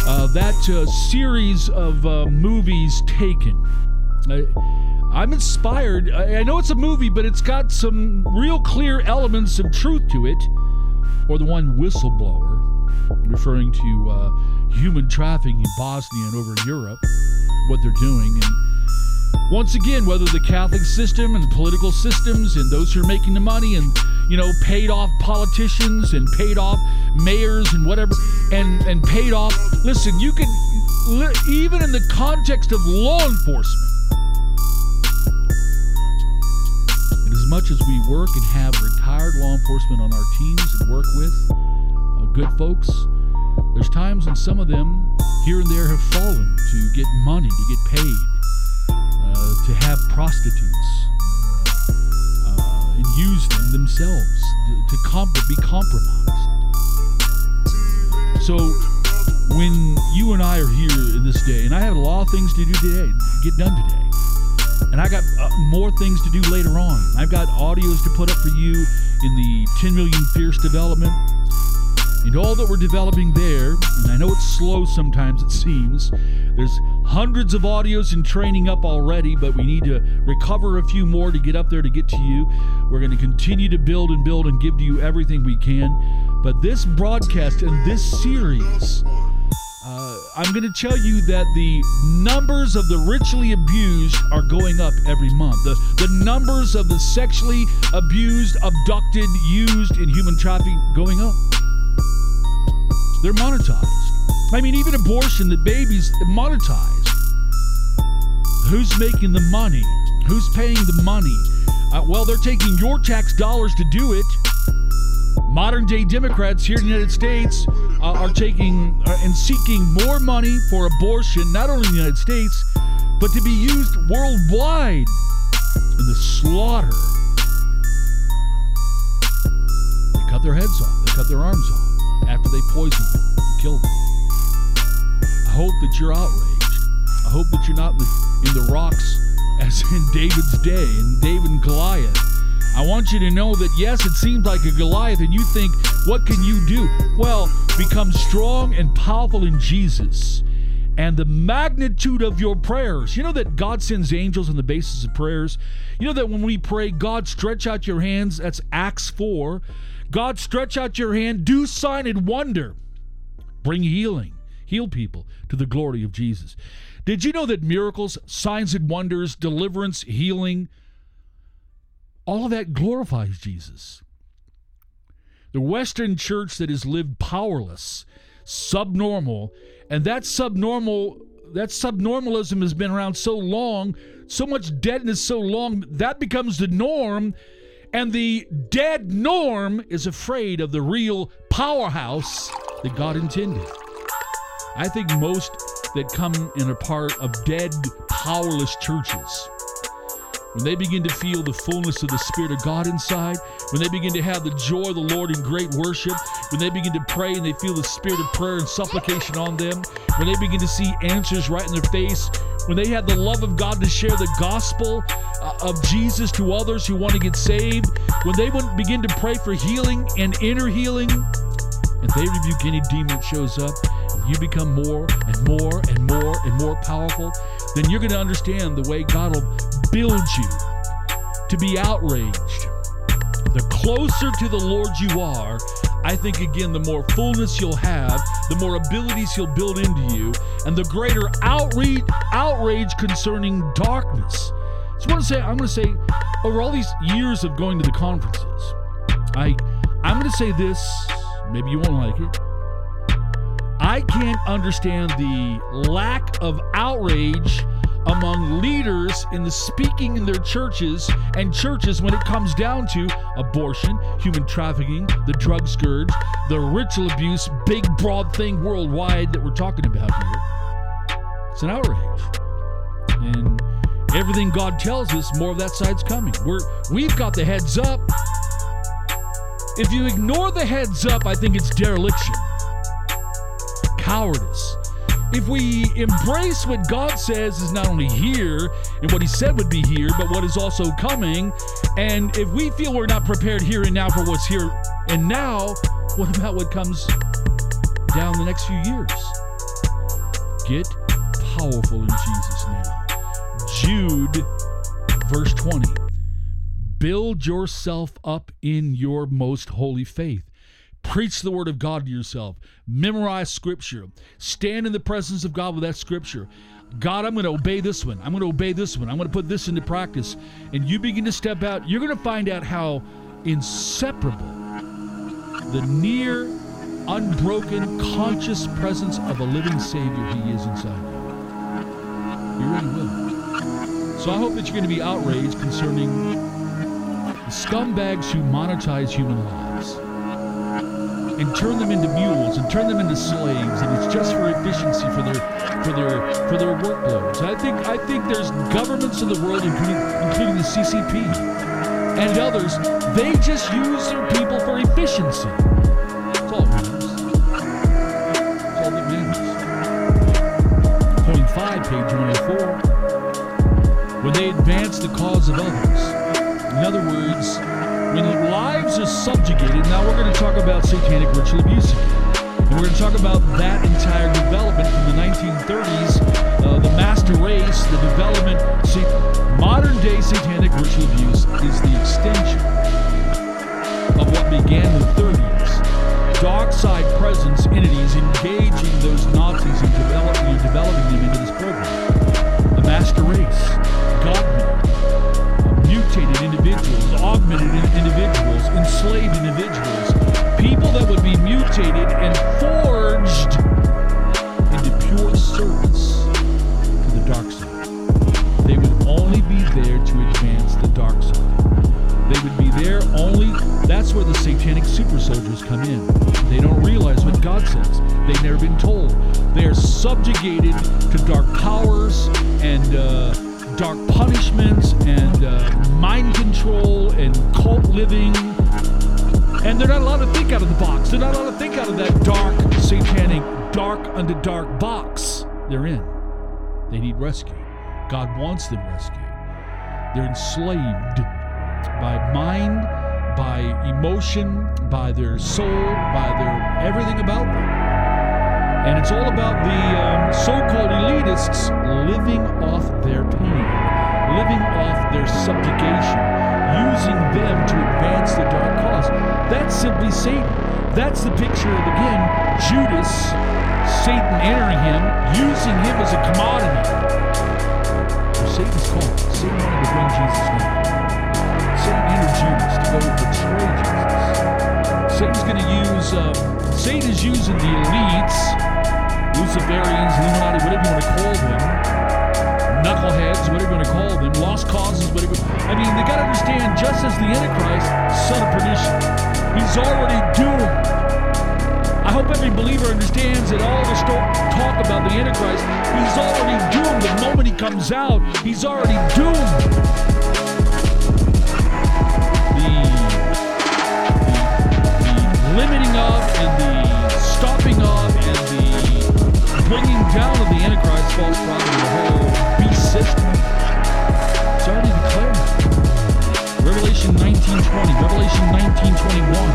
uh, that uh, series of uh, movies taken. I, am inspired. I, I, know it's a movie, but it's got some real clear elements of truth to it. Or the one Whistleblower, referring to uh, human trafficking in Bosnia and over in Europe. what they're doing. And once again, whether the Catholic system and political systems and those who are making the money and you know paid off politicians and paid off mayors and whatever and and paid off. Listen, you can even in the context of law enforcement. And as much as we work and have retired law enforcement on our teams and work with uh, good folks, there's times when some of them here and there have fallen to get money, to get paid uh, to have prostitutes and use them themselves to, to comp- be compromised. So when you and I are here in this day, and I have a lot of things to do today, get done today, and I got uh, more things to do later on. I've got audios to put up for you in the 10 million fierce development and all that we're developing there, and I know it's slow sometimes, it seems. There's hundreds of audios and training up already, but we need to recover a few more to get up there to get to you. We're going to continue to build and build and give to you everything we can. But this broadcast and this series, uh, I'm going to tell you that the numbers of the ritually abused are going up every month. The, the numbers of the sexually abused, abducted, used in human trafficking going up. They're monetized. I mean, even abortion, the babies monetized. Who's making the money? Who's paying the money? Uh, well, they're taking your tax dollars to do it. Modern day Democrats here in the United States uh, are taking uh, and seeking more money for abortion, not only in the United States, but to be used worldwide in the slaughter. They cut their heads off, they cut their arms off after they poisoned them and killed them. I hope that you're outraged. I hope that you're not in the, in the rocks as in David's day, and David and Goliath. I want you to know that yes, it seems like a Goliath, and you think, what can you do? Well, become strong and powerful in Jesus and the magnitude of your prayers. You know that God sends angels on the basis of prayers? You know that when we pray, God, stretch out your hands, that's Acts 4. God, stretch out your hand, do sign and wonder. Bring healing, heal people to the glory of Jesus. Did you know that miracles, signs and wonders, deliverance, healing, all of that glorifies Jesus? The Western church that has lived powerless, subnormal, and that subnormal that subnormalism has been around so long, so much deadness so long, that becomes the norm and the dead norm is afraid of the real powerhouse that God intended. I think most that come in a part of dead, powerless churches, when they begin to feel the fullness of the Spirit of God inside, when they begin to have the joy of the Lord in great worship, when they begin to pray and they feel the spirit of prayer and supplication on them, when they begin to see answers right in their face, when they have the love of God to share the gospel Uh, of Jesus to others who want to get saved, when they would begin to pray for healing and inner healing, and they rebuke any demon that shows up, and you become more and more and more and more powerful, then you're going to understand the way God will build you to be outraged. The closer to the Lord you are, I think again, the more fullness you'll have, the more abilities He'll build into you, and the greater outrage, outrage concerning darkness. I want to say, I'm going to say, over all these years of going to the conferences, I, I'm going to say this. Maybe you won't like it. I can't understand the lack of outrage among leaders in the speaking in their churches and churches when it comes down to abortion, human trafficking, the drug scourge, the ritual abuse, big broad thing worldwide that we're talking about here. It's an outrage. And everything God tells us, more of that side's coming. We're we've got the heads up. If you ignore the heads up, I think it's dereliction. Cowardice if we embrace what God says is not only here and what He said would be here, but what is also coming, and if we feel we're not prepared here and now for what's here and now, what about what comes down the next few years? Get powerful in Jesus. Jude, verse 20. Build yourself up in your most holy faith Preach the word of God to yourself. Memorize scripture. Stand in the presence of God with that scripture. God, I'm going to obey this one. I'm going to obey this one. I'm going to put this into practice. And you begin to step out, you're going to find out how inseparable the near, unbroken, conscious presence of a living Savior He is inside you. You really will. So I hope that you're going to be outraged concerning the scumbags who monetize human lives and turn them into mules and turn them into slaves, and it's just for efficiency for their for their for their workloads. I think I think there's governments in the world, including including the CCP and others, they just use their people for efficiency. Advance the cause of others. In other words, when lives are subjugated, now we're going to talk about satanic ritual abuse. And we're going to talk about that entire development from the 1930s, uh, the master race, the development. See, modern day satanic ritual abuse is the extension of what began in the 30s. Dark side presence entities engaging those Nazis and developing, developing them into this program. The master race, God mutated individuals, augmented individuals, enslaved individuals, people that would be mutated and forged into pure service to the dark side. They would only be there to advance the dark side. They would be there only, that's where the satanic super soldiers come in. They don't realize what God says. They've never been told. They are subjugated to dark powers and, uh, dark punishments and uh, mind control and cult living. And they're not allowed to think out of the box. They're not allowed to think out of that dark, satanic, dark under dark box they're in. They need rescue. God wants them rescued. They're enslaved by mind, by emotion, by their soul, by their everything about them. And it's all about the um, so called elitists living off their pain, living off their subjugation, using them to advance the dark cause. That's simply Satan. That's the picture of, again, Judas, Satan entering him, using him as a commodity. Satan's called. Satan wanted to bring Jesus down. Satan entered Judas to go betray Jesus. Satan's going to use, um, Satan is using the elites Luciferians, Illuminati, whatever you want to call them, knuckleheads, whatever you want to call them, lost causes, whatever. I mean, they got to understand, just as the Antichrist, son of perdition, he's already doomed. I hope every believer understands that all the talk about the Antichrist, he's already doomed. The moment he comes out, he's already doomed. Bringing down of the Antichrist, false prophet, the whole beast system. It's already declared. Revelation 19:20, Revelation 19:21.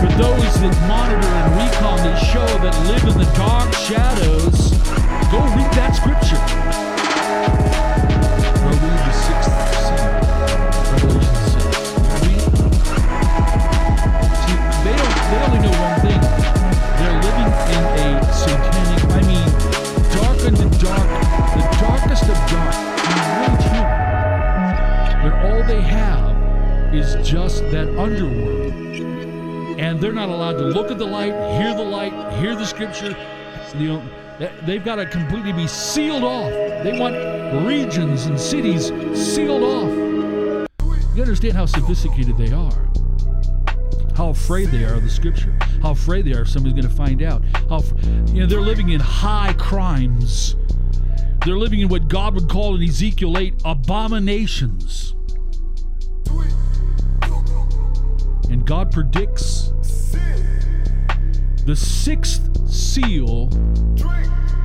For those that monitor and recon that show that live in the dark shadows, go read that scripture. Is just that underworld. And they're not allowed to look at the light, hear the light, hear the scripture. You know, they've got to completely be sealed off. They want regions and cities sealed off. You understand how sophisticated they are how afraid they are of the scripture, how afraid they are if somebody's going to find out. How you know they're living in high crimes. They're living in what God would call in Ezekiel 8 abominations. And God predicts the sixth seal.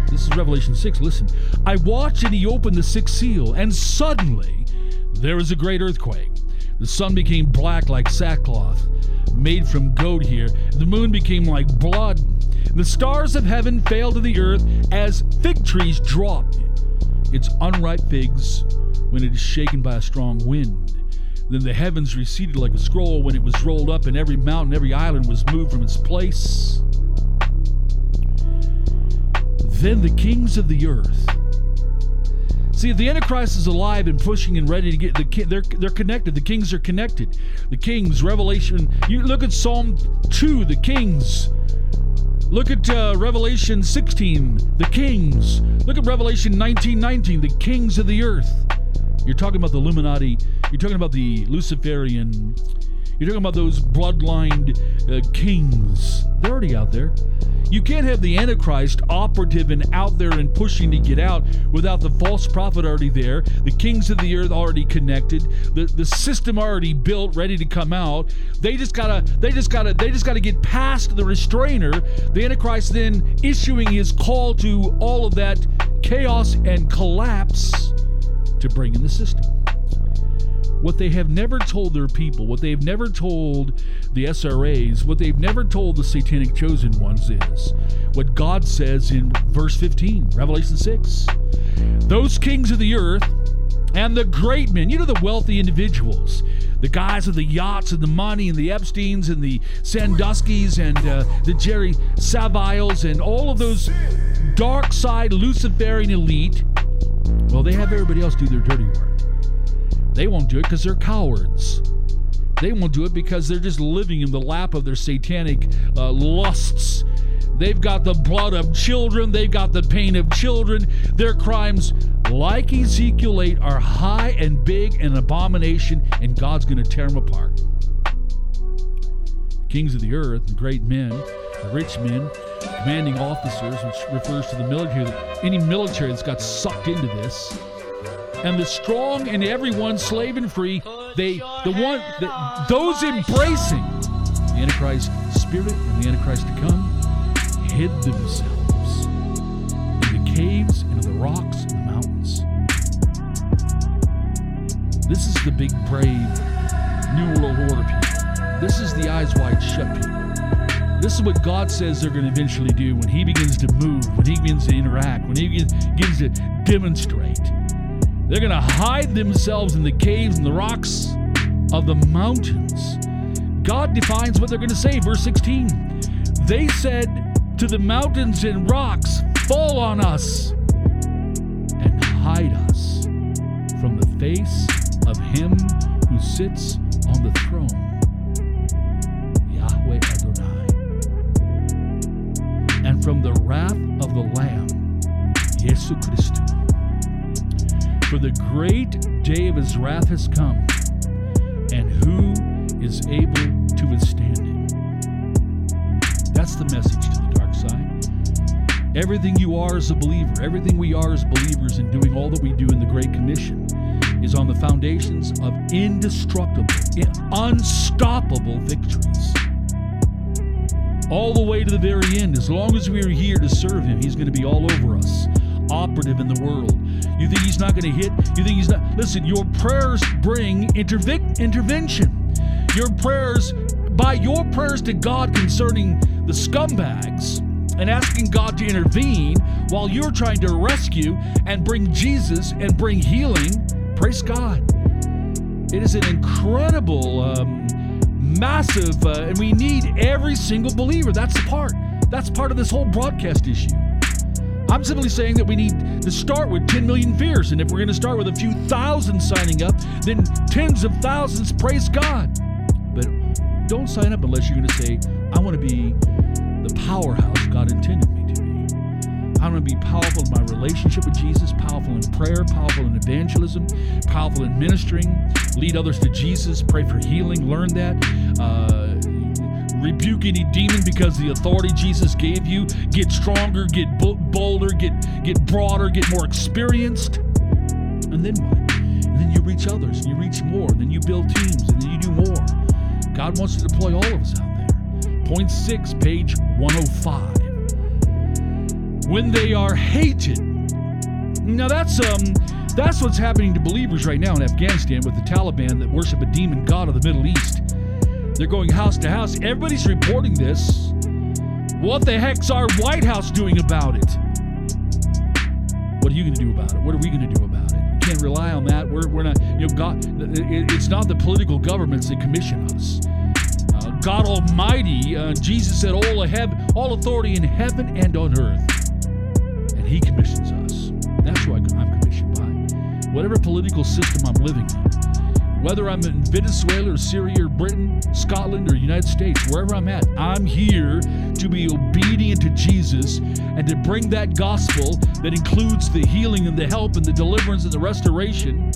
This is Revelation 6. Listen. I watched and he opened the sixth seal, and suddenly there was a great earthquake. The sun became black like sackcloth made from goat hair. The moon became like blood. The stars of heaven fell to the earth as fig trees drop its unripe figs when it is shaken by a strong wind. Then the heavens receded like a scroll when it was rolled up, and every mountain, every island was moved from its place. Then the kings of the earth. See, the Antichrist is alive and pushing and ready to get the they're they're connected. The kings are connected. The kings, Revelation. You look at Psalm two. The kings. Look at uh, Revelation 16, the kings. Look at Revelation 19, 19, the kings of the earth. You're talking about the Illuminati. You're talking about the Luciferian. You're talking about those bloodlined uh, kings. They're already out there. You can't have the Antichrist operative and out there and pushing to get out without the false prophet already there, the kings of the earth already connected, the, the system already built, ready to come out. They just gotta, they just gotta, they just gotta get past the restrainer. The Antichrist then issuing his call to all of that chaos and collapse to bring in the system. What they have never told their people, what they've never told the SRAs, what they've never told the satanic chosen ones is what God says in verse 15, Revelation 6. Those kings of the earth and the great men, you know, the wealthy individuals, the guys with the yachts and the money and the Epsteins and the Sandusky's and uh, the Jerry Saviles and all of those dark side Luciferian elite, well, they have everybody else do their dirty work. They won't do it because they're cowards. They won't do it because they're just living in the lap of their satanic uh, lusts. They've got the blood of children, they've got the pain of children. Their crimes, like Ezekiel 8, are high and big and abomination, and God's going to tear them apart. Kings of the earth, great men, rich men, commanding officers, which refers to the military, any military that's got sucked into this. And the strong and everyone slave and free they the one the, those embracing the antichrist spirit and the antichrist to come hid themselves in the caves and in the rocks and the mountains. This is the big brave new world order people. This is the eyes wide shut people this is what God says they're going to eventually do when He begins to move, when He begins to interact, when He begins to demonstrate. They're going to hide themselves in the caves and the rocks of the mountains. God defines what they're going to say. Verse 16 They said to the mountains and rocks, Fall on us and hide us from the face of him who sits on the throne, from the wrath of the Lamb, Jesus Christ. For the great day of his wrath has come, and who is able to withstand it? That's the message to the dark side. Everything you are as a believer, everything we are as believers in doing all that we do in the Great Commission is on the foundations of indestructible, unstoppable victories. All the way to the very end, as long as we are here to serve Him, He's going to be all over us, operative in the world. You think he's not going to hit? You think he's not? Listen, your prayers bring interve- intervention. Your prayers, by your prayers to God concerning the scumbags and asking God to intervene while you're trying to rescue and bring Jesus and bring healing, praise God. It is an incredible, um, massive, uh, and we need every single believer. That's the part. That's part of this whole broadcast issue. I'm simply saying that we need to start with 10 million fierce. And if we're going to start with a few thousand signing up, then tens of thousands, praise God. But don't sign up unless you're going to say, I want to be the powerhouse God intended me to be. I want to be powerful in my relationship with Jesus, powerful in prayer, powerful in evangelism, powerful in ministering, lead others to Jesus, pray for healing, learn that. Uh, rebuke any demon because the authority Jesus gave you. Get stronger, get bolder, get get broader, get more experienced. And then what? And then you reach others, and you reach more, and then you build teams, and then you do more. God wants to deploy all of us out there. Point six, page 105. When they are hated. Now that's um that's what's happening to believers right now in Afghanistan with the Taliban that worship a demon god of the Middle East. They're going house to house. Everybody's reporting this. What the heck's our White House doing about it? What are you going to do about it? What are we going to do about it? You can't rely on that. We're, we're not, you know, God, it's not the political governments that commission us. Uh, God Almighty, uh, Jesus said, all, heaven, all authority in heaven and on earth. And He commissions us. Whatever political system I'm living in whether I'm in Venezuela or Syria or Britain, Scotland or United States, wherever I'm at, I'm here to be obedient to Jesus and to bring that gospel that includes the healing and the help and the deliverance and the restoration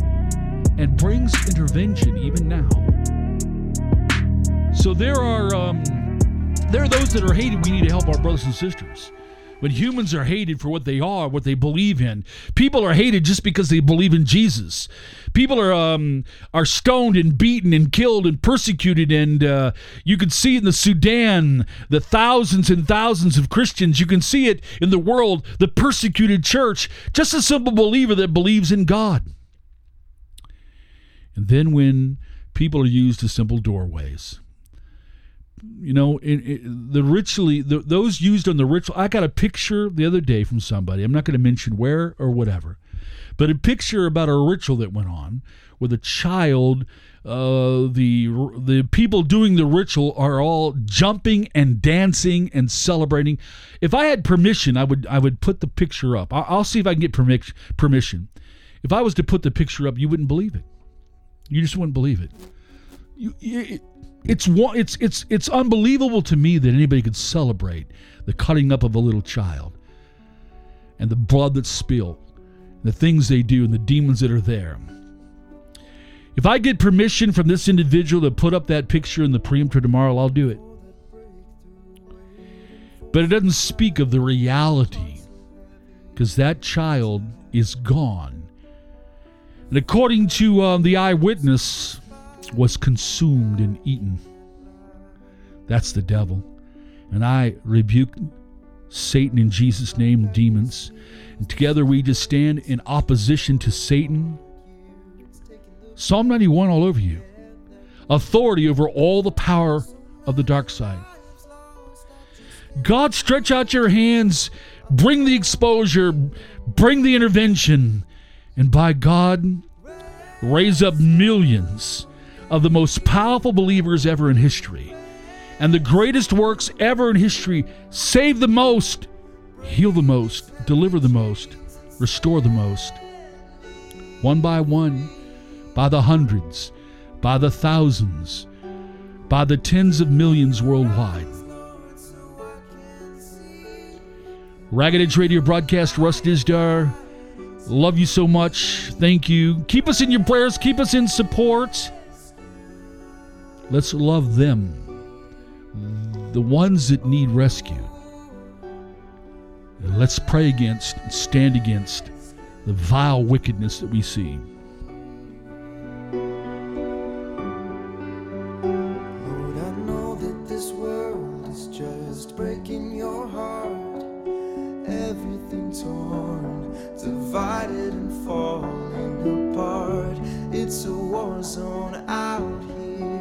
and brings intervention even now. So there are um, there are those that are hated. We need to help our brothers and sisters. When humans are hated for what they are, what they believe in, people are hated just because they believe in Jesus. People are um, are stoned and beaten and killed and persecuted, and uh, you can see in the Sudan the thousands and thousands of Christians. You can see it in the world, the persecuted church, just a simple believer that believes in God. And then when people are used as simple doorways you know, it, it, the ritually the, those used on the ritual. I got a picture the other day from somebody. I'm not going to mention where or whatever, but a picture about a ritual that went on with a child. Uh, the the people doing the ritual are all jumping and dancing and celebrating. If I had permission, I would I would put the picture up. I'll, I'll see if I can get permission. Permission. If I was to put the picture up, you wouldn't believe it. You just wouldn't believe it. You, you, it's it's it's it's unbelievable to me that anybody could celebrate the cutting up of a little child and the blood that's spilled, the things they do, and the demons that are there. If I get permission from this individual to put up that picture in the preemptor tomorrow, I'll do it. But it doesn't speak of the reality because that child is gone. And according to um, the eyewitness, was consumed and eaten. That's the devil. And I rebuke Satan in Jesus' name, demons. And together we just stand in opposition to Satan. Psalm 91 all over you. Authority over all the power of the dark side. God, stretch out your hands, bring the exposure, bring the intervention, and by God, raise up millions of the most powerful believers ever in history and the greatest works ever in history save the most, heal the most, deliver the most, restore the most. One by one, by the hundreds, by the thousands, by the tens of millions worldwide. Ragged Edge Radio broadcast, Russ Dizdar. Love you so much. Thank you. Keep us in your prayers. Keep us in support. Let's love them, the ones that need rescue. And let's pray against and stand against the vile wickedness that we see. It's a war zone out here